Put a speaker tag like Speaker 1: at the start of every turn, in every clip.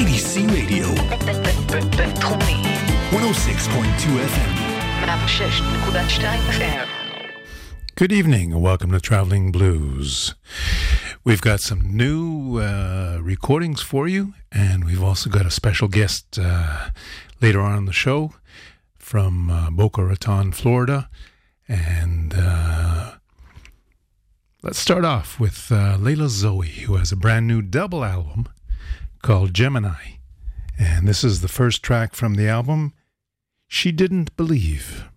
Speaker 1: IDC Radio. 106.2 FM.
Speaker 2: Good evening and welcome to Traveling Blues. We've got some new uh, recordings for you, and we've also got a special guest uh, later on in the show from uh, Boca Raton, Florida. And uh, let's start off with uh, Layla Zoe, who has a brand new double album called Gemini. And this is the first track from the album, She Didn't Believe.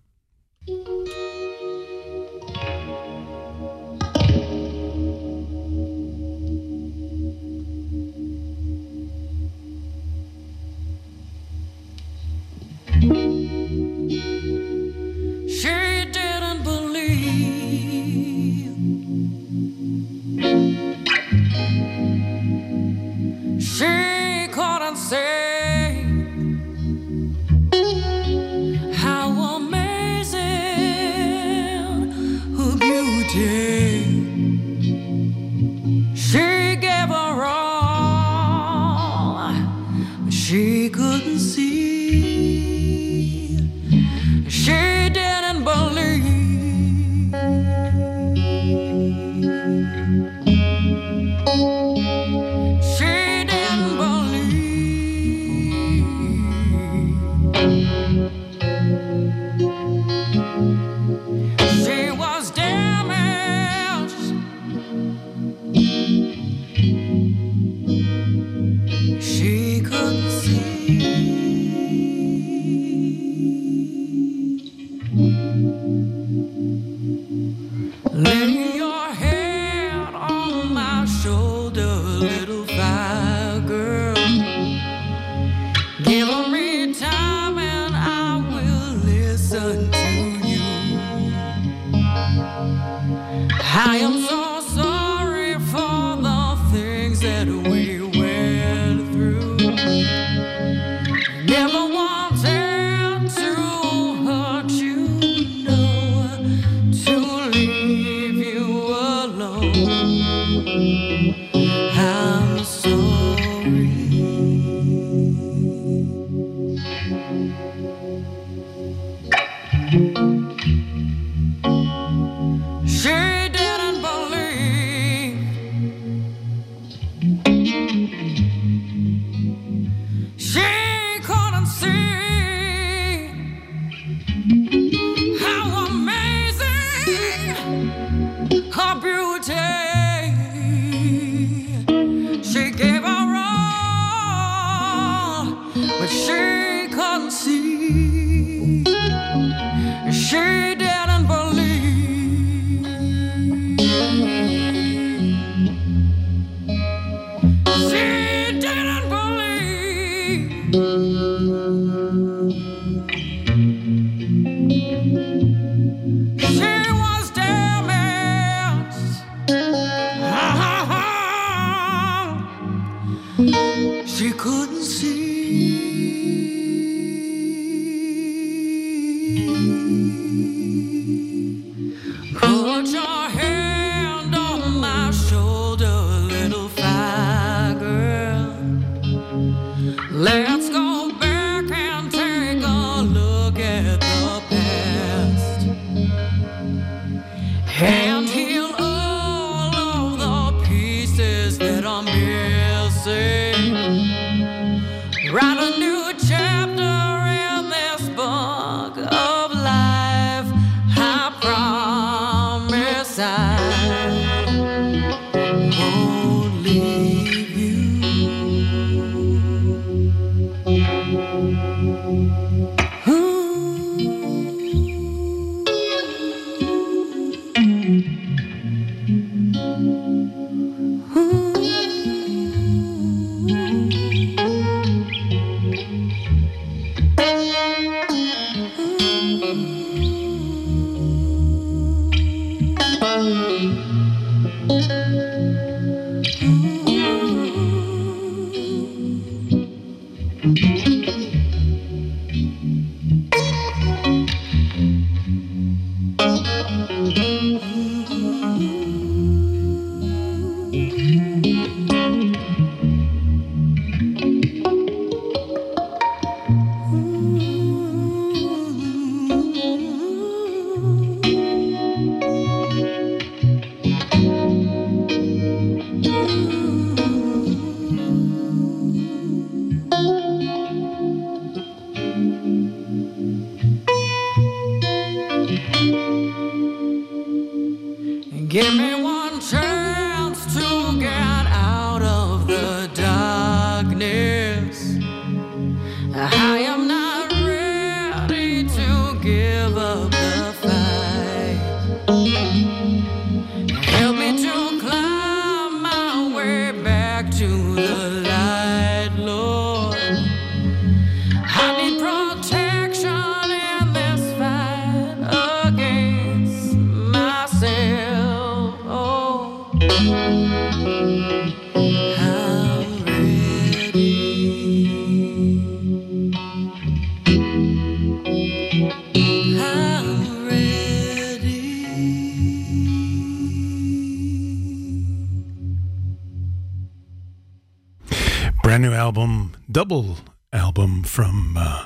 Speaker 2: double album from uh,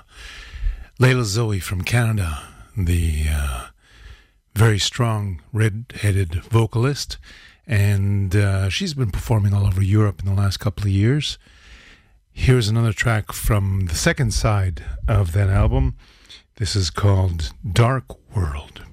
Speaker 2: Layla Zoe from Canada, the uh, very strong red headed vocalist. And uh, she's been performing all over Europe in the last couple of years. Here's another track from the second side of that album. This is called Dark World.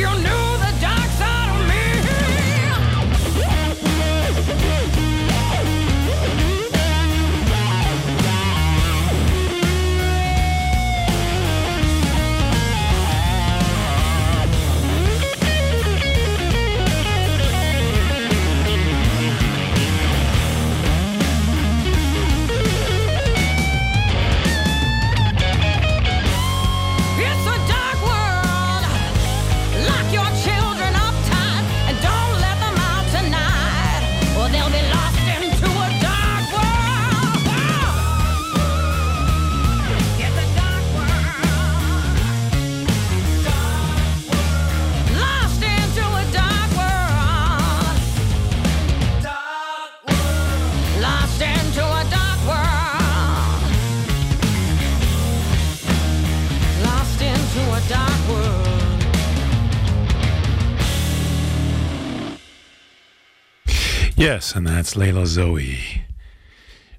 Speaker 3: you know
Speaker 2: Yes, and that's Layla Zoe.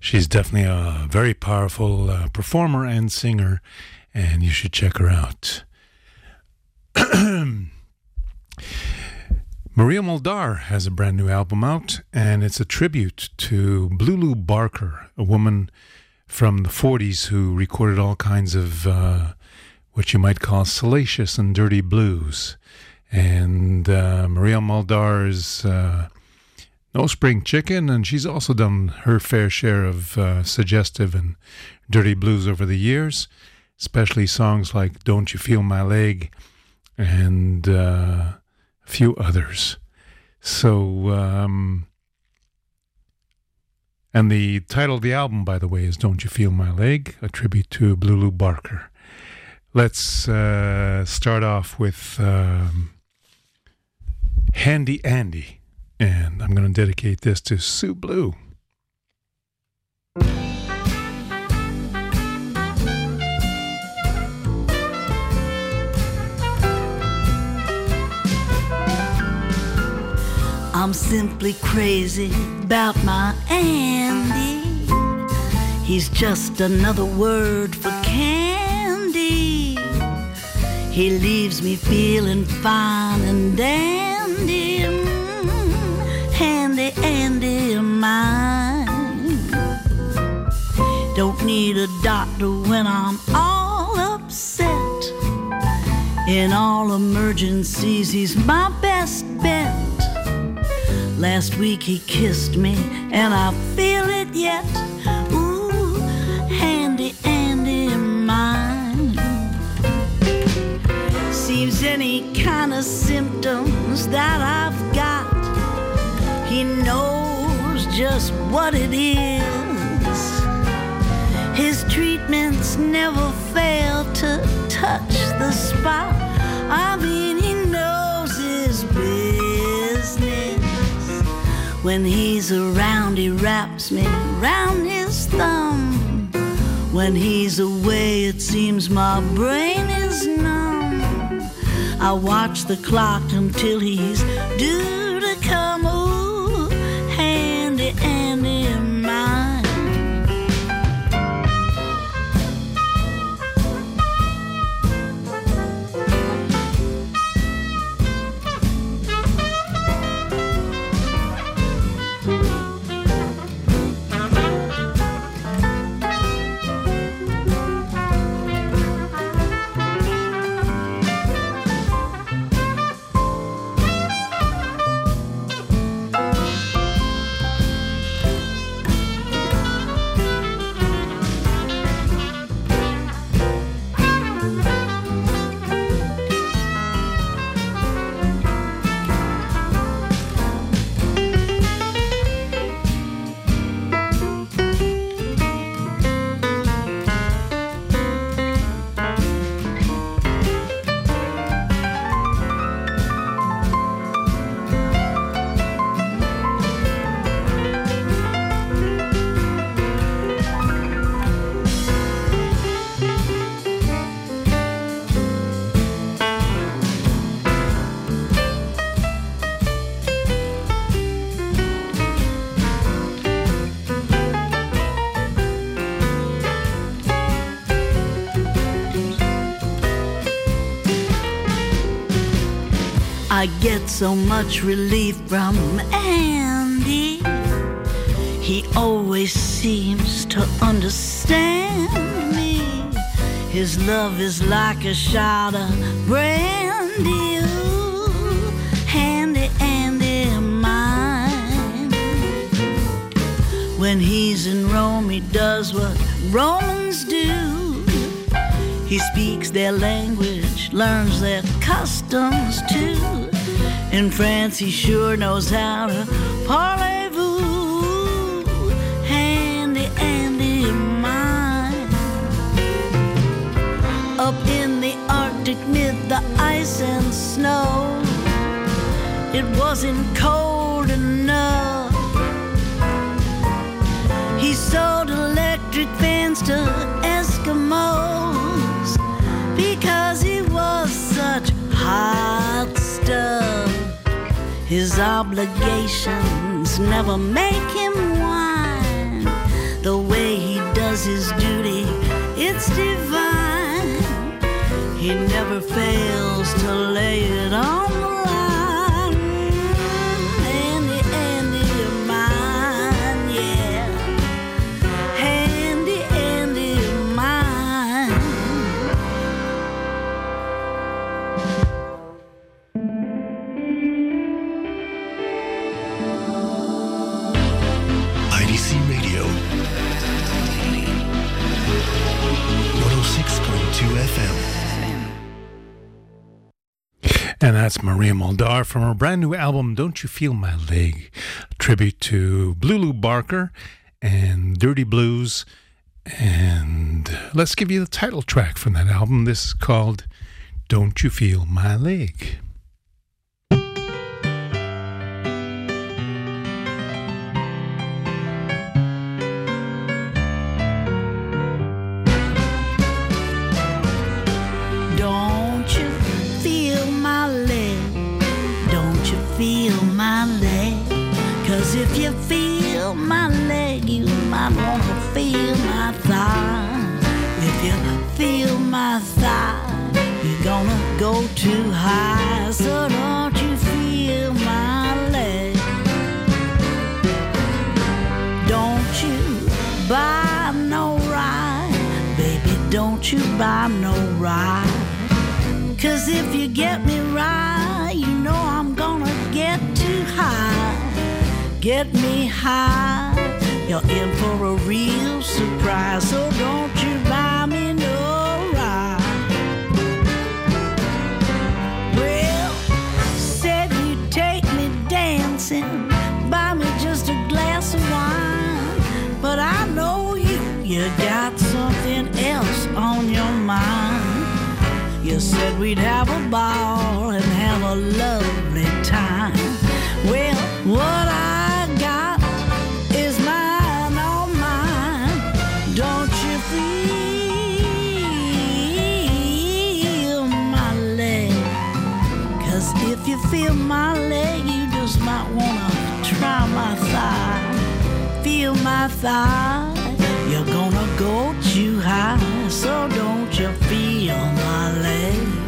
Speaker 3: She's definitely a very powerful uh, performer and singer, and you should check her out. Maria Muldaur has a brand new album out, and it's a tribute to Blue Lu Barker, a woman from the 40s who recorded all kinds of uh, what you might call salacious and dirty blues. And uh, Maria Muldaur's uh, no Spring Chicken, and she's also done her fair share of uh, suggestive and dirty blues over the years, especially songs like Don't You Feel My Leg and uh, a few others. So, um, and the title of the album, by the way, is Don't You Feel My Leg, a tribute to Blue Lu Barker. Let's uh, start off with um, Handy Andy, and I'm going to dedicate this to Sue Blue.
Speaker 4: I'm simply crazy about my Andy. He's just another word for candy. He leaves me feeling fine and dandy. Don't need a doctor when I'm all upset. In all emergencies, he's my best bet. Last week he kissed me, and I feel it yet. Ooh, handy Andy mine. Seems any kind of symptoms that I've got, he knows just what it is. His treatments never fail to touch the spot. I mean, he knows his business. When he's around, he wraps me round his thumb. When he's away, it seems my brain is numb. I watch the clock until he's due to come. Handy so much relief from Andy. He always seems to understand me. His love is like a shot of brandy. Ooh, handy Andy mine. When he's in Rome, he does what Romans do. He speaks their language, learns their customs too. In France, he sure knows how to parlez-vous. Handy Andy of mine. Up in the Arctic, mid the ice and snow, it wasn't cold enough. He sold electric fans to obligations never make him whine. The way he does his duty, it's divine. He never fails to lay it on
Speaker 3: And that's Maria Muldaur from her brand new album, Don't You Feel My Leg? A tribute to Blue Lu Barker and Dirty Blues. And let's give you the title track from that album. This is called Don't You Feel My Leg?
Speaker 4: If you feel my leg, you might wanna feel my thigh. If you feel my thigh, you're gonna go too high. So don't you feel my leg? Don't you buy no ride, baby, don't you buy no ride. Cause if you get me right, Get me high, you're in for a real surprise. So don't you buy me no ride. Well, said you'd take me dancing, buy me just a glass of wine. But I know you, you got something else on your mind. You said we'd have a ball and have a lovely time. Well, what feel my leg, you just might wanna try my thigh. Feel my thigh, you're gonna go too high. So don't you feel my leg?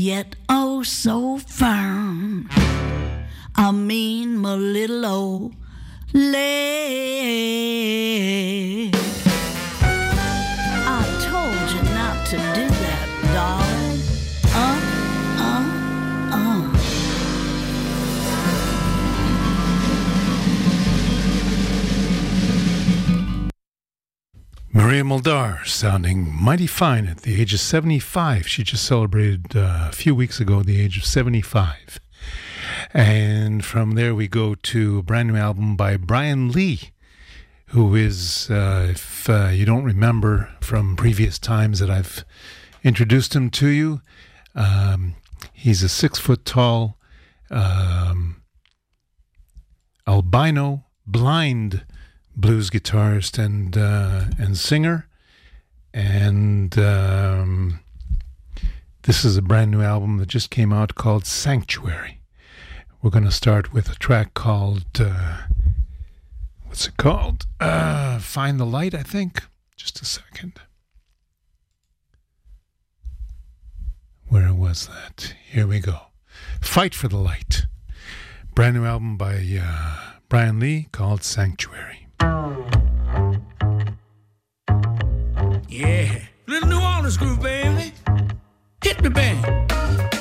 Speaker 4: Yet oh so firm. I mean my little old leg. I told you not to do
Speaker 3: Maria Muldaur sounding mighty fine at the age of 75. She just celebrated uh, a few weeks ago the age of 75. And from there, we go to a brand new album by Bryan Lee, who is, uh, if uh, you don't remember from previous times that I've introduced him to you, um, he's a six foot tall um, albino blind blues guitarist and uh, and singer, and um, this is a brand new album that just came out called Sanctuary. We're going to start with a track called uh, what's it called? Uh, Find the Light, I think. Just a second. Where was that? Here we go. Fight for the Light. Brand new album by uh, Bryan Lee called Sanctuary.
Speaker 5: Yeah, little New Orleans groove, baby. Hit me, band.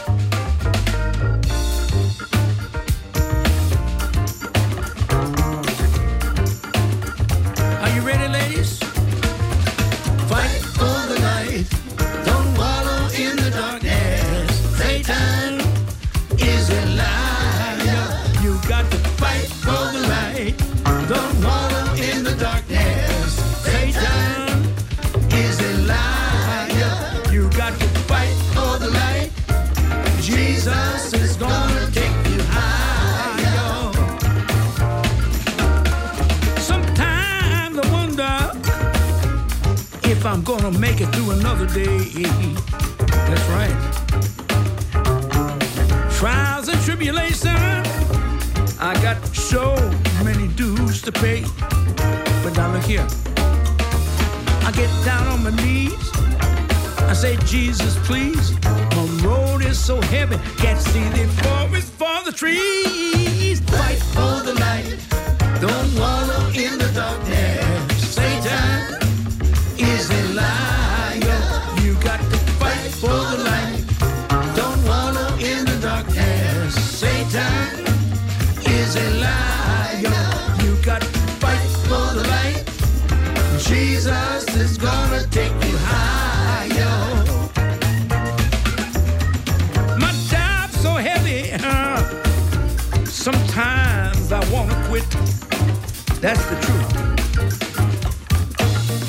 Speaker 5: I'm gonna make it through another day. That's right. Trials and tribulation, I got so many dues to pay. But now look here. I get down on my knees. I say, Jesus, please. My road is so heavy, can't see the forest for the trees. I. That's the truth.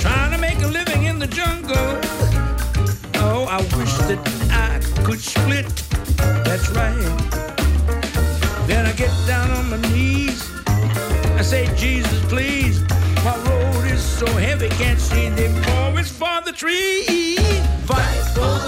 Speaker 5: Trying to make a living in the jungle. Oh, I wish that I could split. That's right. Then I get down on my knees. I say, Jesus, please. My road is so heavy, can't see the forest for the trees. Fight for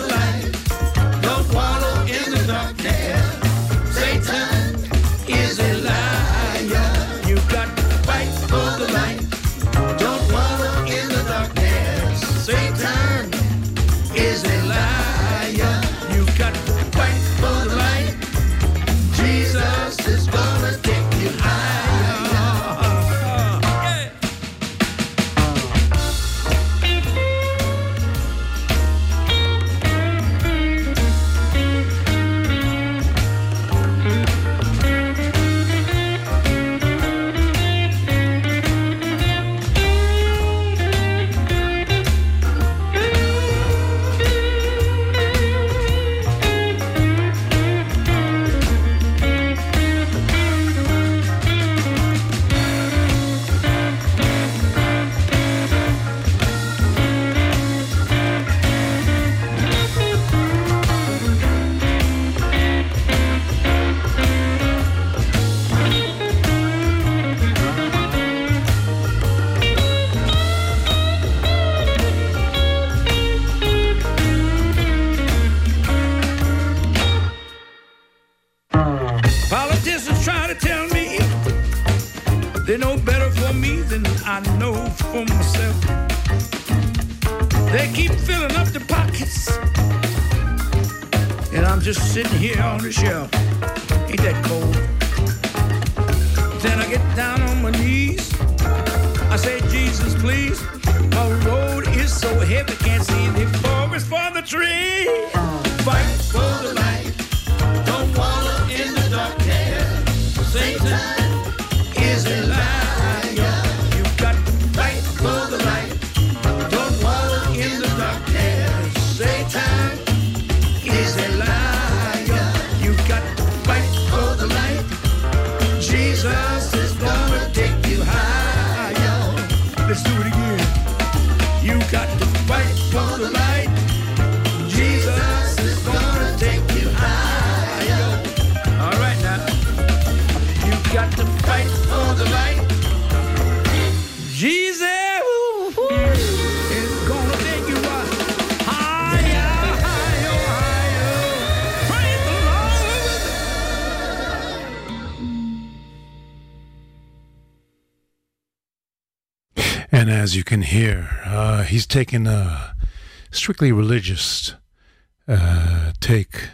Speaker 3: hear, uh, he's taken a strictly religious uh, take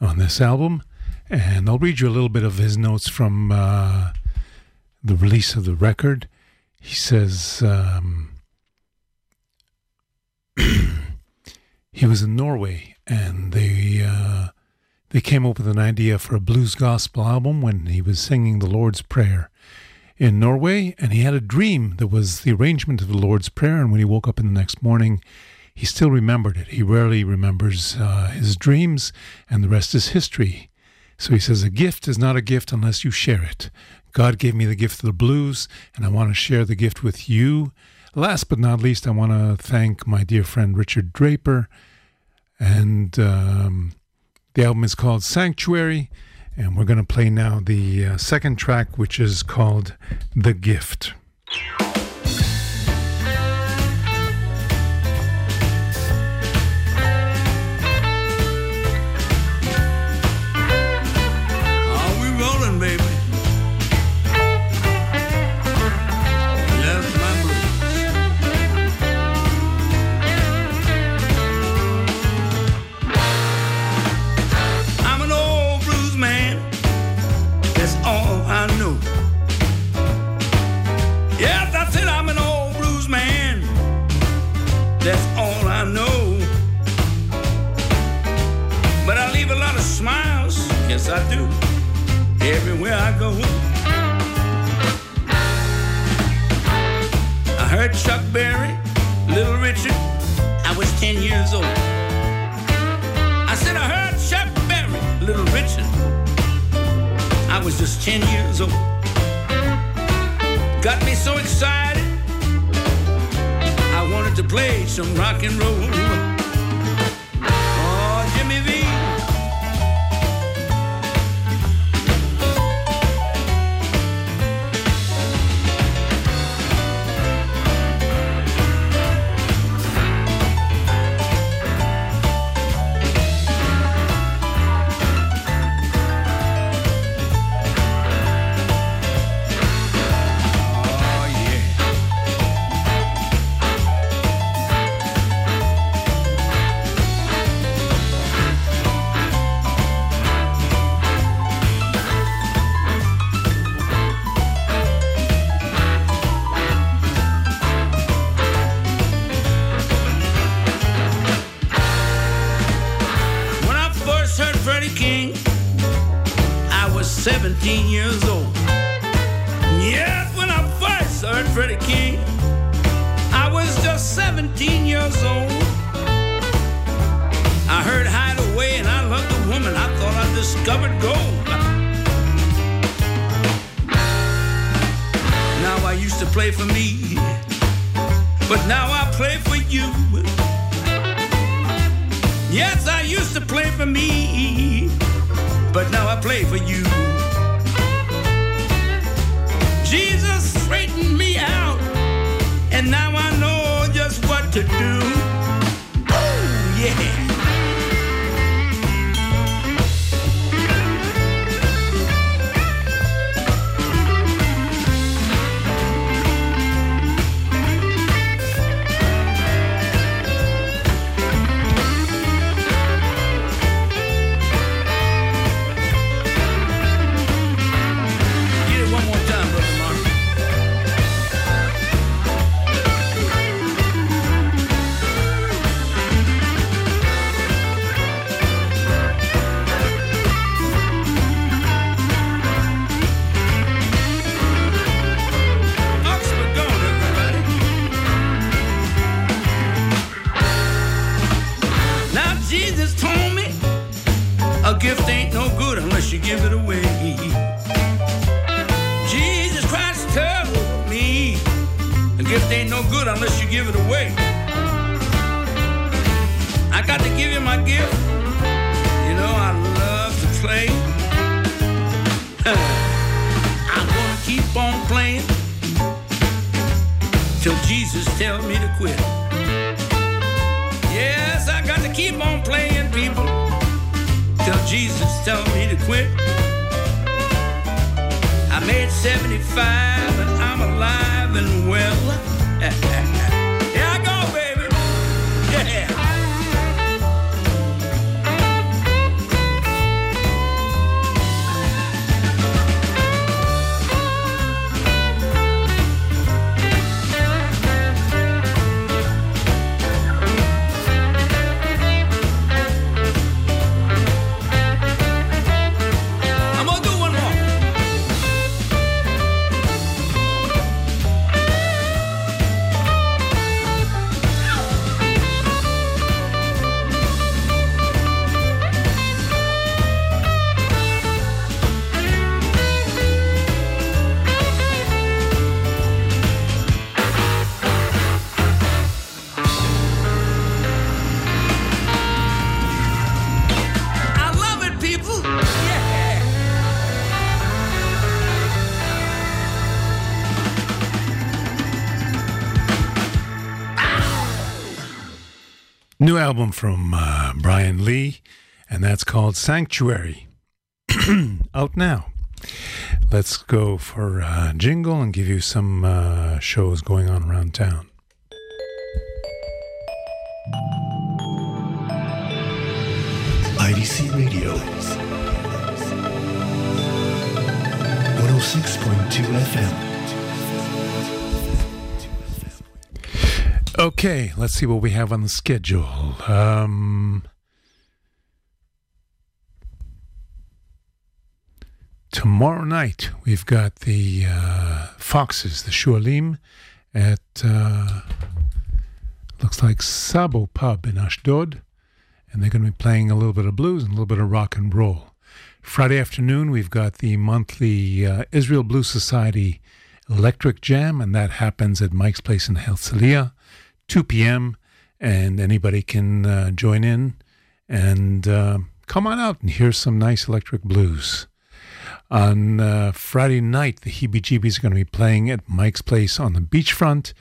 Speaker 3: on this album. And I'll read you a little bit of his notes from uh, the release of the record. He says um, he was in Norway and they uh, they came up with an idea for a blues gospel album when he was singing the Lord's Prayer in Norway, and he had a dream that was the arrangement of the Lord's Prayer. And when he woke up in the next morning, he still remembered it. He rarely remembers uh, his dreams, and the rest is history. So he says, A gift is not a gift unless you share it. God gave me the gift of the blues, and I want to share the gift with you. Last but not least, I want to thank my dear friend Richard Draper. And um, the album is called Sanctuary, and we're going to play now the uh, second track, which is called The Gift.
Speaker 5: Yes, I do. Everywhere I go. I heard Chuck Berry, Little Richard. I was 10 years old. I said I heard Chuck Berry, Little Richard. I was just 10 years old. Got me so excited. I wanted to play some rock and roll. Oh, Jimmy V.
Speaker 3: New album from uh, Bryan Lee, and that's called Sanctuary. Out now. Let's go for uh, jingle and give you some uh, shows going on around town.
Speaker 6: IDC Radio. 106.2 FM.
Speaker 3: Okay, let's see what we have on the schedule. Um, tomorrow night, we've got the uh, Foxes, the Shualim, at uh, looks like Sabo Pub in Ashdod, and they're going to be playing a little bit of blues and a little bit of rock and roll. Friday afternoon, we've got the monthly uh, Israel Blues Society Electric Jam, and that happens at Mike's Place in Herzliya. 2 p.m. and anybody can uh, join in and uh, come on out and hear some nice electric blues. On uh, Friday night, the Heebie Jeebies are going to be playing at Mike's Place on the beachfront.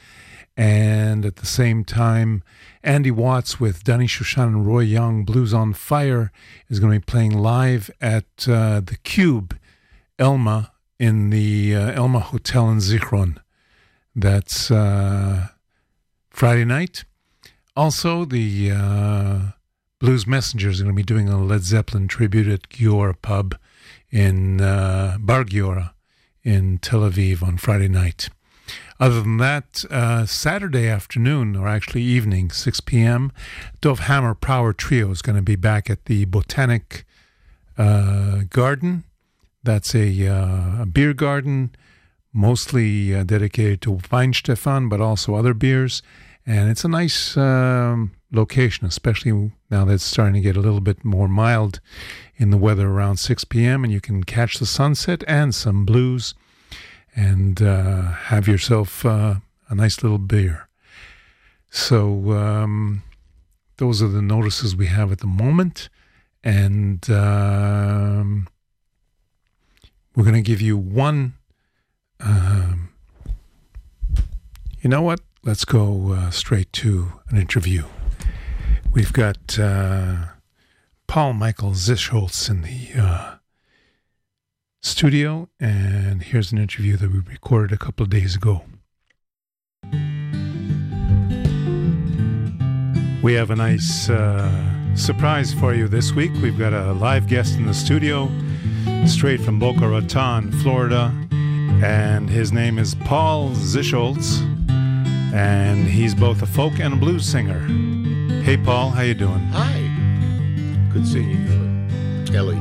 Speaker 3: And at the same time, Andy Watts with Danny Shushan and Roy Young, Blues on Fire, is going to be playing live at uh, the Cube, Elma, in the uh, Elma Hotel in Zichron. That's uh, Friday night. Also, the uh, Blues Messengers are going to be doing a Led Zeppelin tribute at Giora Pub in uh, Bar Giora in Tel Aviv on Friday night. Other than that, uh, Saturday afternoon, or actually evening, 6 p.m., Dov Hammer Power Trio is going to be back at the Botanic uh, Garden. That's a, uh, a beer garden, mostly uh, dedicated to Weihenstephan, but also other beers. And it's a nice um, location, especially now that it's starting to get a little bit more mild in the weather around 6 p.m. And you can catch the sunset and some blues and uh, have yourself uh, a nice little beer. So, um, those are the notices we have at the moment. And um, we're going to give you one. Um, you know what? Let's go uh, straight to an interview. We've got uh, Paul Michael Zischholz in the uh, studio, and here's an interview that we recorded a couple of days ago. We have a nice uh, surprise for you this week. We've got a live guest in the studio, straight from Boca Raton, Florida, and his name is Paul Zischholz, and he's both a folk and a blues singer. Hey, Paul, how you doing?
Speaker 7: Hi. Good seeing you, Eli.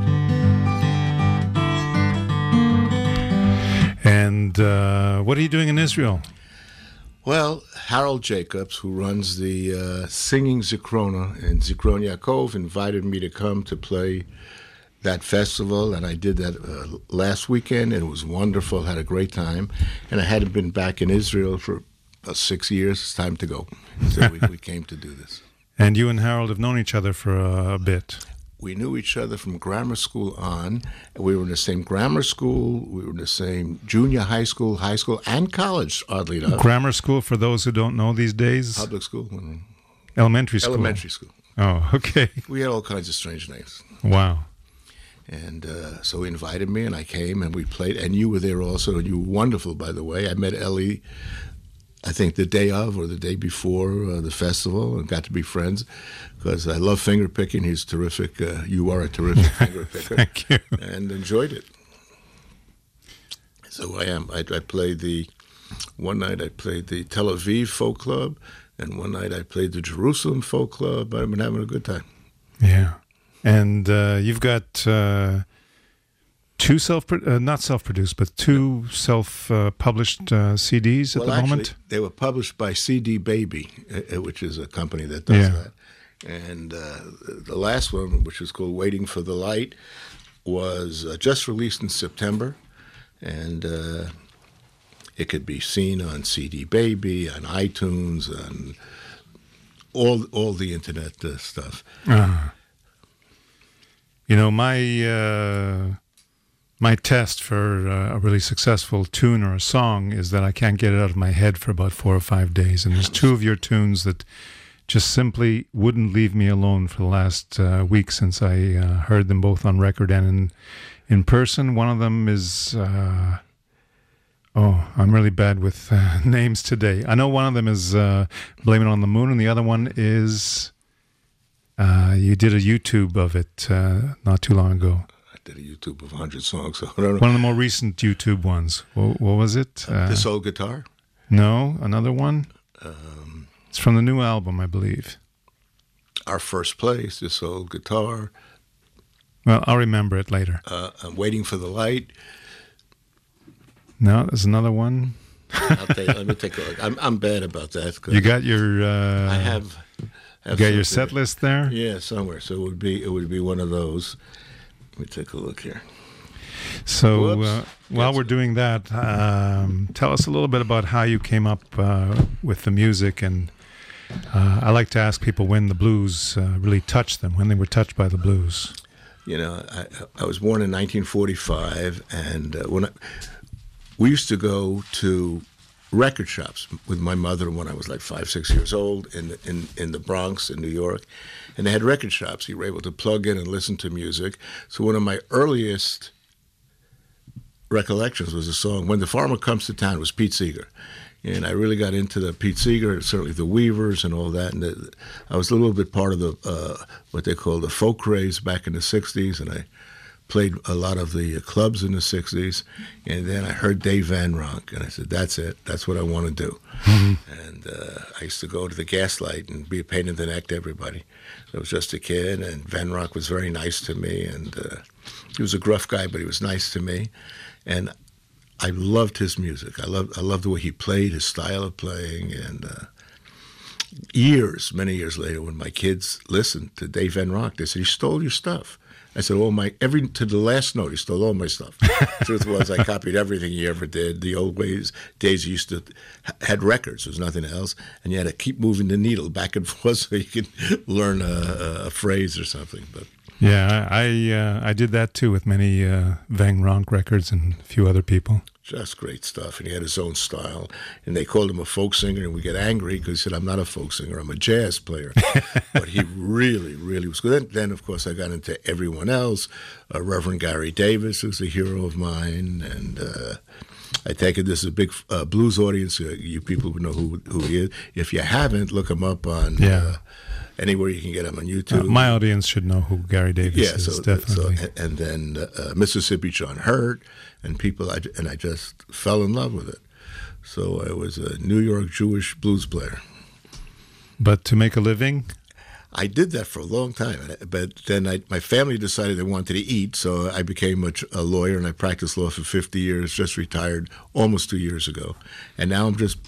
Speaker 3: And uh, what are you doing in Israel?
Speaker 7: Well, Harold Jacobs, who runs the uh, Singing Zikrona in Zikron Yaakov, invited me to come to play that festival, and I did that uh, last weekend, and it was wonderful. Had a great time, and I hadn't been back in Israel for about six years. It's time to go, so we, we came to do this.
Speaker 3: And you and Harold have known each other for a, a bit.
Speaker 7: We knew each other from grammar school on. We were in the same grammar school. We were in the same junior high school, high school, and college. Oddly enough,
Speaker 3: Grammar school, for those who don't know these days,
Speaker 7: public school,
Speaker 3: elementary school.
Speaker 7: elementary school.
Speaker 3: Oh, okay.
Speaker 7: We had all kinds of strange names.
Speaker 3: Wow.
Speaker 7: And uh, so he invited me, and I came, and we played. And you were there also, and you were wonderful, by the way. I met Eli, I think the day of or the day before uh, the festival, and got to be friends because I love finger picking. He's terrific. Uh, you are a terrific finger picker,
Speaker 3: Thank you.
Speaker 7: and enjoyed it. So I am. I, I played the one night. I played the Tel Aviv Folk Club, and one night I played the Jerusalem Folk Club. I've been having a good time.
Speaker 3: Yeah. And uh, you've got uh, two self, uh, not self-produced, but two self-published uh, CDs at
Speaker 7: well,
Speaker 3: the
Speaker 7: actually,
Speaker 3: moment.
Speaker 7: they were published by CD Baby, uh, uh, which is a company that does
Speaker 3: Yeah.
Speaker 7: that. And uh, the last one, which was called "Waiting for the Light," was uh, just released in September, and uh, it could be seen on CD Baby, on iTunes, on all all the internet uh, stuff.
Speaker 3: Uh, you know, my uh, my test for uh, a really successful tune or a song is that I can't get it out of my head for about four or five days. And there's two of your tunes that just simply wouldn't leave me alone for the last uh, week since I uh, heard them both on record and in in person. One of them is. Uh, oh, I'm really bad with uh, names today. I know one of them is uh, "Blame It on the Moon," and the other one is. Uh, you did a YouTube of it uh, not too long ago.
Speaker 7: I did a YouTube of 100 songs. So I don't know.
Speaker 3: One of the more recent YouTube ones. What, what was it? Uh,
Speaker 7: this old guitar?
Speaker 3: no, another one.
Speaker 7: Um,
Speaker 3: It's from the new album, I believe.
Speaker 7: our first place, this old guitar.
Speaker 3: Well, I'll remember it later.
Speaker 7: Uh, I'm waiting for the light.
Speaker 3: No, there's another one.
Speaker 7: I'll take, let me take a look. I'm, I'm bad about that.
Speaker 3: You got your. Uh,
Speaker 7: I have.
Speaker 3: You got your set list there.
Speaker 7: Yeah, somewhere. So it would be it would be one of those. Let me take a look here.
Speaker 3: So uh, while we're doing that, um, tell us a little bit about how you came up uh, with the music, and uh, I like to ask people when the blues uh, really touched them, when they were touched by the blues.
Speaker 7: You know, I, I was born in 1945, and uh, when I, we used to go to record shops with my mother when I was like five, six years old in the, in in the Bronx in New York, and they had record shops. You were able to plug in and listen to music. So one of my earliest recollections was a song "When the Farmer Comes to Town" was Pete Seeger. And I really got into the Pete Seeger, certainly the Weavers and all that. And the, I was a little bit part of the uh, what they call the folk craze back in the '60s, and I played a lot of the clubs in the '60s. And then I heard Dave Van Ronk, and I said, "That's it. That's what I want to do." And uh, I used to go to the Gaslight and be a pain in the neck to everybody. I was just a kid, and Van Ronk was very nice to me, and uh, he was a gruff guy, but he was nice to me, and I loved his music. I loved I loved the way he played, his style of playing, and uh, years, many years later, when my kids listened to Dave Van Ronk, they said, "He stole your stuff." I said, "Oh my!" Every to the last note, he stole all my stuff. Truth was, I copied everything he ever did. The old ways days he used to had records. There was nothing else, and you had to keep moving the needle back and forth so you could learn a, a phrase or something. But
Speaker 3: Yeah, I I, uh, I did that too with many uh, Van Ronk records and a few other people.
Speaker 7: Just great stuff. And he had his own style. And they called him a folk singer, and we get angry because he said, I'm not a folk singer, I'm a jazz player. but he really, really was good. Then, then, of course, I got into everyone else. Uh, Reverend Gary Davis, who's a hero of mine. And uh, I take it this is a big uh, blues audience. Uh, you people would know who, who he is. If you haven't, look him up on
Speaker 3: Yeah.
Speaker 7: uh, anywhere you can get him on
Speaker 3: Uh,
Speaker 7: YouTube.
Speaker 3: my audience should know who Gary Davis
Speaker 7: Yeah,
Speaker 3: is,
Speaker 7: so,
Speaker 3: definitely.
Speaker 7: so and then uh, Mississippi John Hurt and people, I, and I just fell in love with it. So I was a New York Jewish blues player.
Speaker 3: but to make a living,
Speaker 7: I did that for a long time, but then I, my family decided they wanted to eat, so I became a, a lawyer and I practiced law for 50 years. Just retired almost two years ago, and now I'm just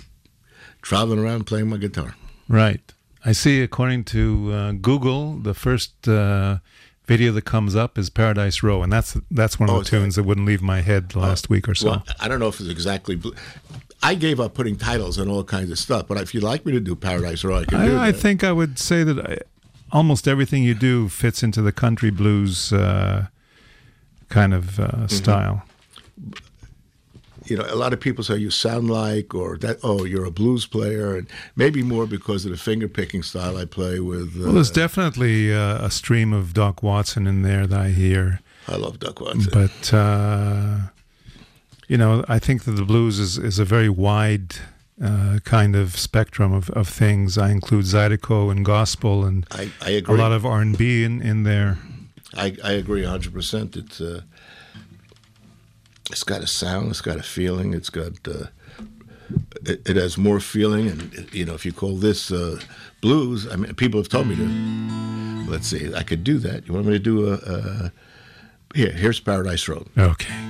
Speaker 7: traveling around playing my guitar.
Speaker 3: right? I see. According to uh, Google, the first uh, video that comes up is Paradise Row, and that's that's one of
Speaker 7: Oh,
Speaker 3: the
Speaker 7: that-
Speaker 3: tunes that wouldn't leave my head the last week or so.
Speaker 7: Well, I don't know if it's exactly. I gave up putting titles and all kinds of stuff, but if you'd like me to do Paradise Row, I can do
Speaker 3: I, I think I would say that I, almost everything you do fits into the country blues uh, kind of uh,
Speaker 7: Mm-hmm.
Speaker 3: style.
Speaker 7: You know, a lot of people say you sound like, or that, oh, you're a blues player, and maybe more because of the finger picking style I play with. Uh,
Speaker 3: Well, there's definitely uh, a stream of Doc Watson in there that I hear,
Speaker 7: I love Doc Watson.
Speaker 3: but uh, you know, I think that the blues is is a very wide. Uh, kind of spectrum of, of things. I include Zydeco and gospel and
Speaker 7: I, I
Speaker 3: a
Speaker 7: agree.
Speaker 3: A lot of R and B in, in there.
Speaker 7: I, I agree 100%. It's, uh, it's got a sound, it's got a feeling, it's got. Uh, it, it has more feeling, and you know, if you call this uh, blues, I mean, people have told me to. Let's see, I could do that. You want me to do a? a here, here's Paradise Road.
Speaker 3: Okay.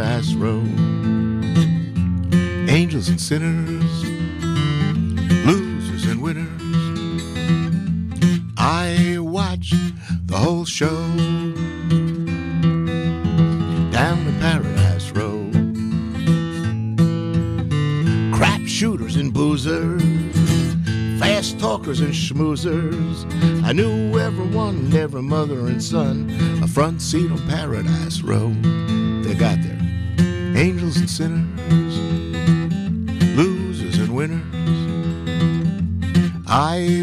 Speaker 7: Paradise road. Angels and sinners, losers and winners. I watched the whole show down the Paradise Road. Crap shooters and boozers, fast talkers and schmoozers. I knew everyone, every mother and son, a front seat on Paradise Row. Angels and sinners, losers and winners. I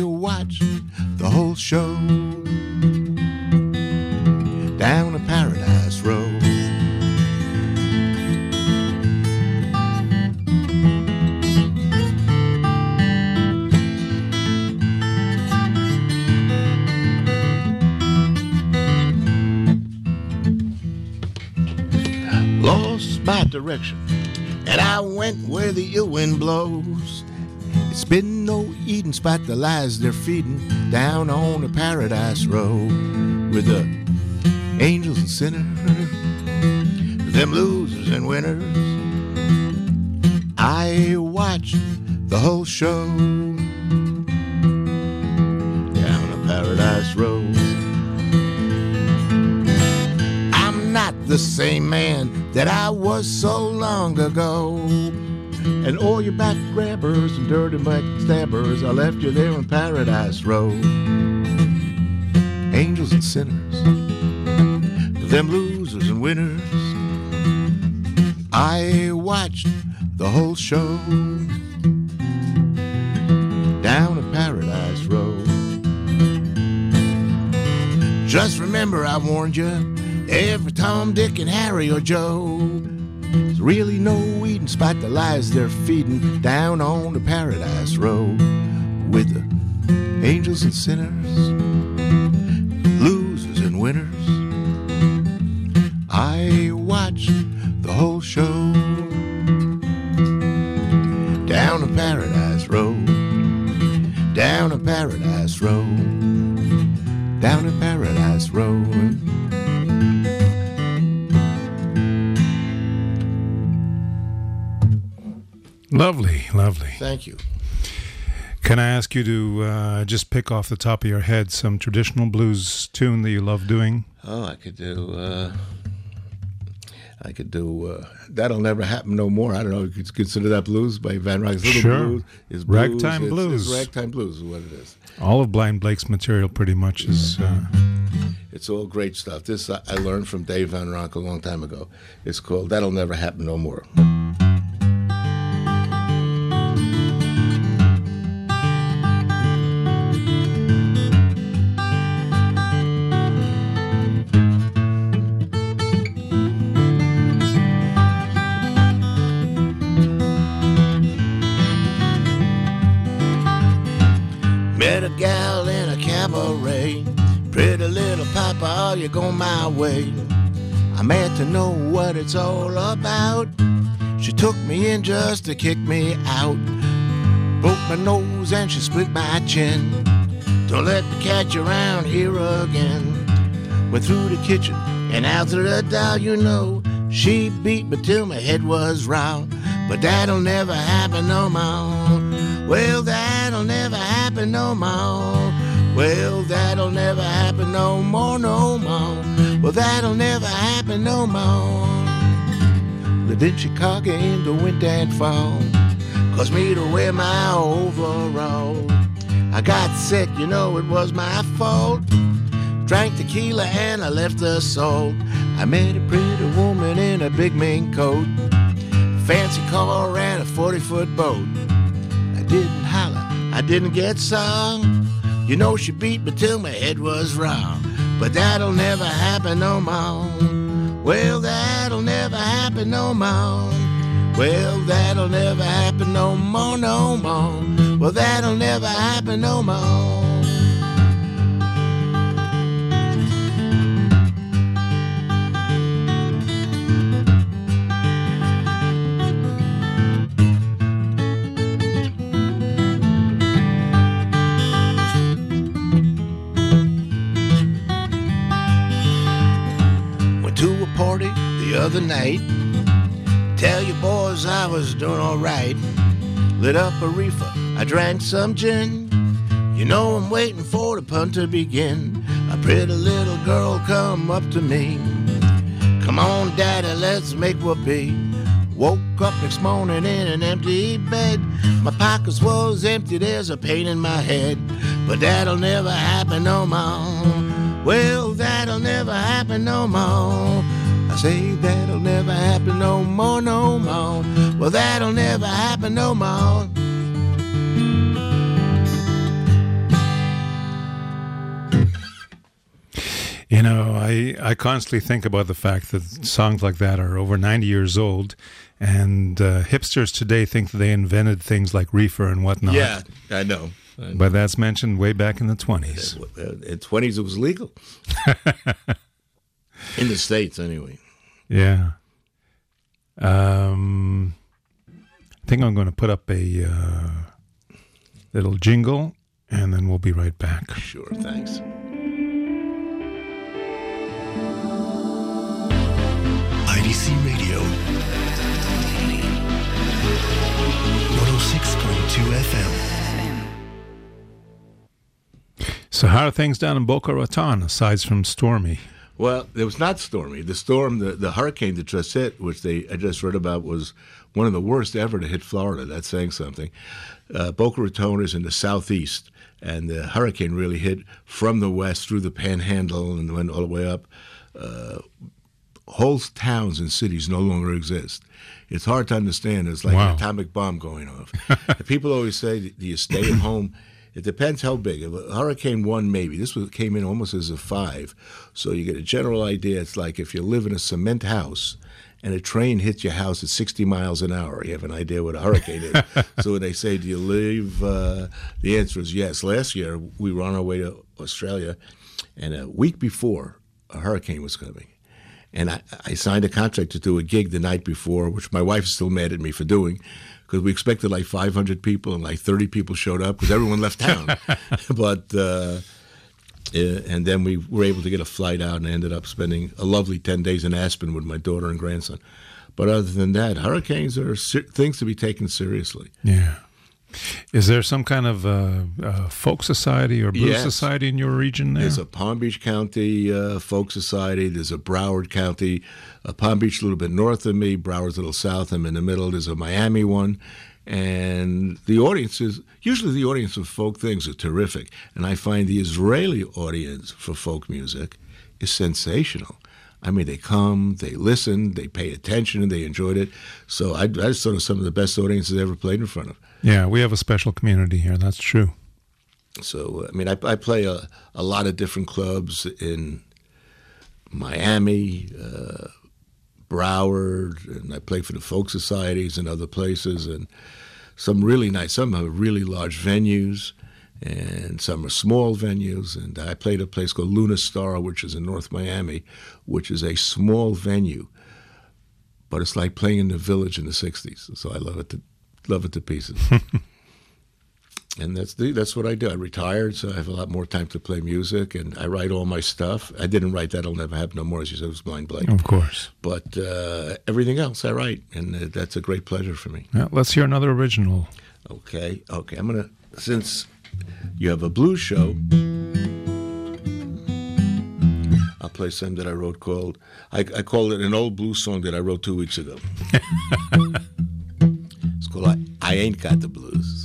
Speaker 7: eating the lies they're feeding down on the Paradise Road with the angels and sinners, them losers and winners. I watched the whole show down a Paradise Road. I'm not the same man that I was so long ago. And all your back grabbers and dirty back stabbers, I left you there on Paradise Row. Angels and sinners, them losers and winners. I watched the whole show down a Paradise Row. Just remember, I warned you, every Tom, Dick, and Harry or Joe. Really no eating spot the lies they're feeding down on the Paradise Road with the angels and sinners, losers and winners. I watched the whole show down a Paradise Road, down a Paradise Road, down a Paradise Road.
Speaker 3: Lovely, lovely.
Speaker 7: Thank you.
Speaker 3: Can I ask you to uh, just pick off the top of your head some traditional blues tune that you love doing?
Speaker 7: Oh, I could do. Uh, I could do. Uh, That'll never happen no more. I don't know. if You could consider that blues by Van Ronk's Little
Speaker 3: Sure.
Speaker 7: Blues. Is blues.
Speaker 3: Ragtime
Speaker 7: It's-
Speaker 3: blues.
Speaker 7: It's ragtime blues is what it is.
Speaker 3: All of Blind Blake's material pretty much is. Uh,
Speaker 7: It's all great stuff. This I, I learned from Dave Van Ronk a long time ago. It's called "That'll Never Happen No More." You go my way. I'm at to know what it's all about. She took me in just to kick me out. Broke my nose and she split my chin. Don't let catch you around here again. Went through the kitchen and out through the door, you know. She beat me till my head was round. But that'll never happen no more. Well, that'll never happen no more. Well, that'll never happen no more, no more. Well, that'll never happen no more. Lived in Chicago in the winter and fall. Caused me to wear my overall. I got sick, you know it was my fault. Drank tequila and I left the salt. I met a pretty woman in a big mink coat. Fancy car and a 40 foot boat. I didn't holler, I didn't get sung. You know she beat me till my head was wrong. But that'll never happen no more. Well, that'll never happen no more. Well, that'll never happen no more, no more. Well, that'll never happen no more. The night. Tell you boys I was doing alright. Lit up a reefer, I drank some gin. You know I'm waiting for the pun to begin. A pretty little girl come up to me. Come on, daddy, let's make be. Woke up next morning in an empty bed. My pockets was empty, there's a pain in my head. But that'll never happen no more. Well, that'll never happen no more. Say that'll never happen no more, no more. Well, that'll never happen no more.
Speaker 3: You know, I, I constantly think about the fact that songs like that are over 90 years old, and uh, hipsters today think that they invented things like reefer and whatnot.
Speaker 7: Yeah, I know. I know.
Speaker 3: But that's mentioned way back in the 20s.
Speaker 7: In twenties, it was legal in the states, anyway.
Speaker 3: Yeah. Um, I think I'm going to put up a uh, little jingle, and then we'll be right back.
Speaker 7: Sure, thanks.
Speaker 6: IDC Radio. 106.2 FM.
Speaker 3: So, how are things down in Boca Raton, aside from stormy?
Speaker 7: Well, it was not stormy. The storm, the, the hurricane that just hit, which they I just read about, was one of the worst ever to hit Florida. That's saying something. Uh, Boca Raton is in the southeast, and the hurricane really hit from the west through the Panhandle and went all the way up. Uh, whole towns and cities no longer exist. It's hard to understand. It's like
Speaker 3: Wow.
Speaker 7: an atomic bomb going off. People always say, "Do you stay at home?" It depends how big. If a hurricane one, maybe this was, came in almost as a five, so you get a general idea. It's like if you live in a cement house and a train hits your house at 60 miles an hour, you have an idea what a hurricane is. so when they say, "Do you leave?" Uh, the answer is yes. Last year we were on our way to Australia, and a week before a hurricane was coming. And I, I signed a contract to do a gig the night before, which my wife is still mad at me for doing, because we expected like 500 people and like 30 people showed up because everyone left town. but uh, eh, and then we were able to get a flight out and ended up spending a lovely 10 days in Aspen with my daughter and grandson. But other than that, hurricanes are ser- things to be taken seriously.
Speaker 3: Yeah. Is there some kind of uh, uh, folk society or blues
Speaker 7: Yes.
Speaker 3: society in your region there?
Speaker 7: There's a Palm Beach County uh, Folk Society. There's a Broward County, uh, Palm Beach a little bit north of me, Broward's a little south. I'm in the middle. There's a Miami one. And the audiences, usually the audience of folk things are terrific. And I find the Israeli audience for folk music is sensational. I mean, they come, they listen, they pay attention, and they enjoyed it. So I, I just thought it was some of the best audiences I ever played in front of.
Speaker 3: yeah, we have a special community here. That's true.
Speaker 7: So I mean, I, I play a, a lot of different clubs in Miami, uh, Broward, and I play for the folk societies and other places, and some really nice. Some are really large venues, and some are small venues. And I played a place called Luna Star, which is in North Miami, which is a small venue, but it's like playing in the Village in the '60s. So I love it to love it to pieces. and that's the, that's what I do. I retired, so I have a lot more time to play music, and I write all my stuff. I didn't write that; I'll never happen no more, as you said, it was Blind Blake.
Speaker 3: Of course.
Speaker 7: But uh, everything else I write, and uh, that's a great pleasure for me.
Speaker 3: Let's hear another original.
Speaker 7: Okay, okay. I'm gonna since you have a blues show. I'll play some that I wrote called I, I it an old blues song that I wrote two weeks ago. it's called I, I Ain't Got the Blues.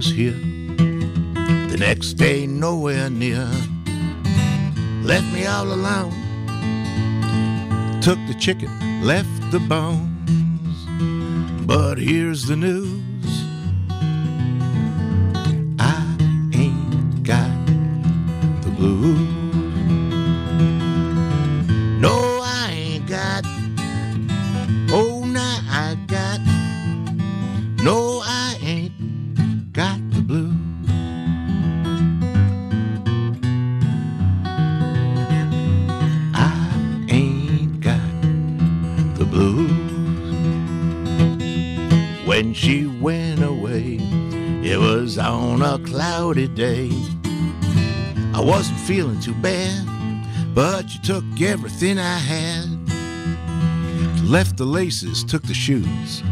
Speaker 7: Was here. The next day, nowhere near. Left me all alone. Took the chicken, left the bones. But here's the news feeling too bad, but you took everything I had. Left the laces, took the shoes.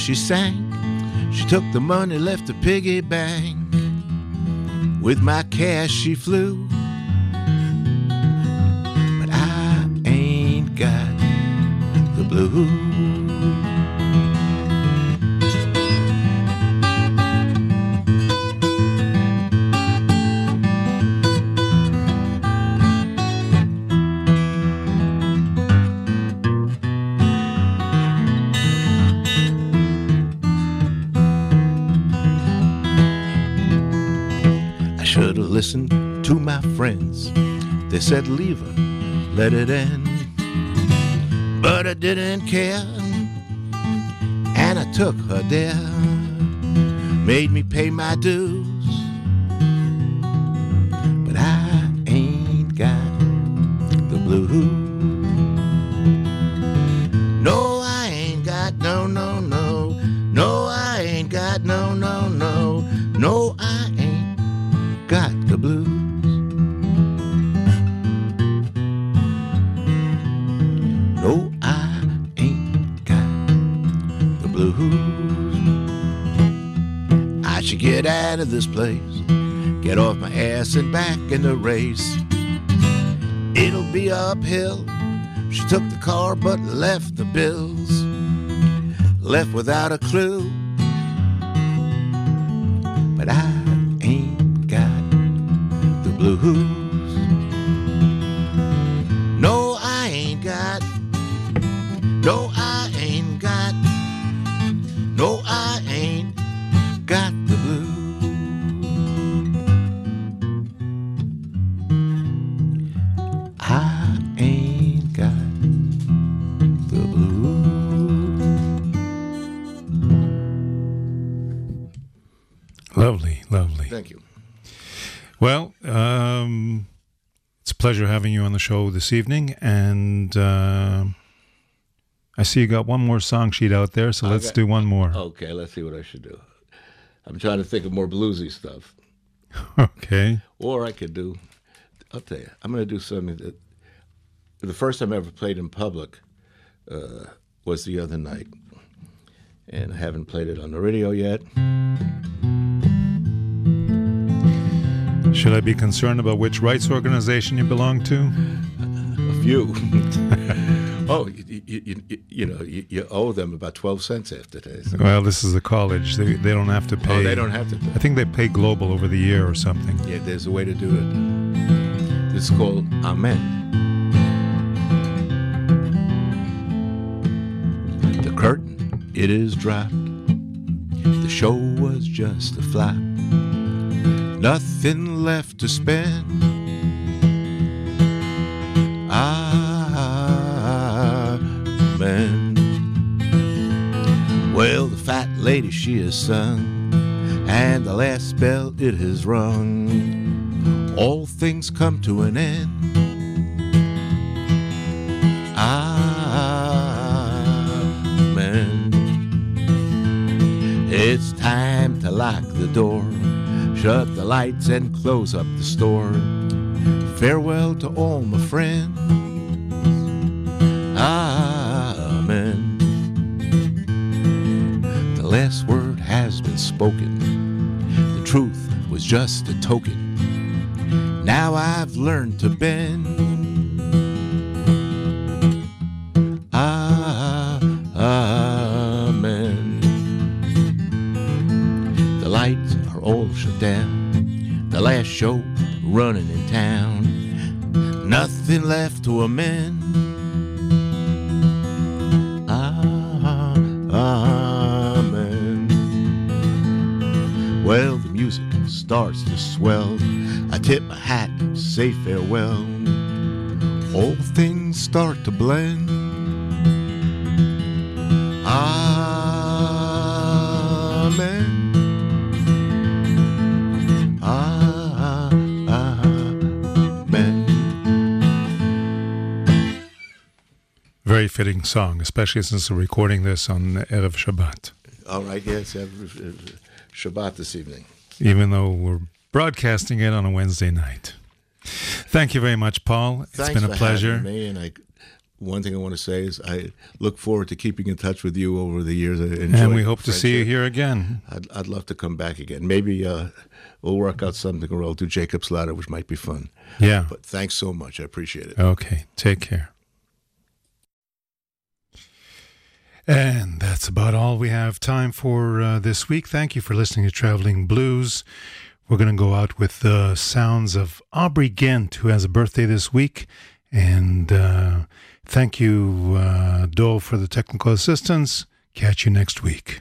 Speaker 7: She sank. She took the money, left the piggy bank. With my cash she flew. Listened to my friends. They said, leave her, let it end. But I didn't care. And I took her there. Made me pay my dues. Place, get off my ass and back in the race. It'll be uphill. She took the car but left the bills. Left without a clue.
Speaker 3: Pleasure having you on the show this evening, and uh, I see you got one more song sheet out there, so let's
Speaker 7: got-
Speaker 3: do one more.
Speaker 7: Okay, let's see what I should do. I'm trying to think of more bluesy stuff.
Speaker 3: Okay.
Speaker 7: Or I could do, I'll tell you, I'm going to do something that the first time I ever played in public uh, was the other night. And I haven't played it on the radio yet.
Speaker 3: Should I be concerned about which rights organization you belong to?
Speaker 7: A few. oh, you, you, you, you know, you, you owe them about 12 cents after this.
Speaker 3: Well, this is a college. They, they don't have to pay.
Speaker 7: Oh, they don't have to.
Speaker 3: I think they pay global over the year or something.
Speaker 7: Yeah, there's a way to do it. It's called Amen. The curtain, it is dropped. The show was just a flop nothing left to spend. Ah, Amen. Well, the fat lady she has sung, and the last bell it has rung. All things come to an end. Ah, Amen. It's time to lock the door shut the lights and close up the store. Farewell to all my friends. Amen. The last word has been spoken. The truth was just a token. Now I've learned to bend. Left to amend. Ah, amen. Well, the music starts to swell. I tip my hat, say farewell. All things start to blend.
Speaker 3: Fitting song, especially since we're recording this on Erev Shabbat.
Speaker 8: All right, yes, uh, Shabbat this evening.
Speaker 3: even though we're broadcasting it on a Wednesday night. Thank you very much, Paul. It's
Speaker 8: Thanks
Speaker 3: been a
Speaker 8: for
Speaker 3: pleasure.
Speaker 8: having me. And I, one thing I want to say is I look forward to keeping in touch with you over the years.
Speaker 3: And we hope to see you here again.
Speaker 8: I'd, I'd love to come back again. Maybe uh, we'll work out something or I'll do Jacob's Ladder, which might be fun.
Speaker 3: Yeah.
Speaker 8: But thanks so much. I appreciate it.
Speaker 3: Okay. Take care. And that's about all we have time for uh, this week. Thank you for listening to Traveling Blues. We're going to go out with the sounds of Aubrey Ghent, who has a birthday this week. And uh, thank you, uh, for the technical assistance. Catch you next week.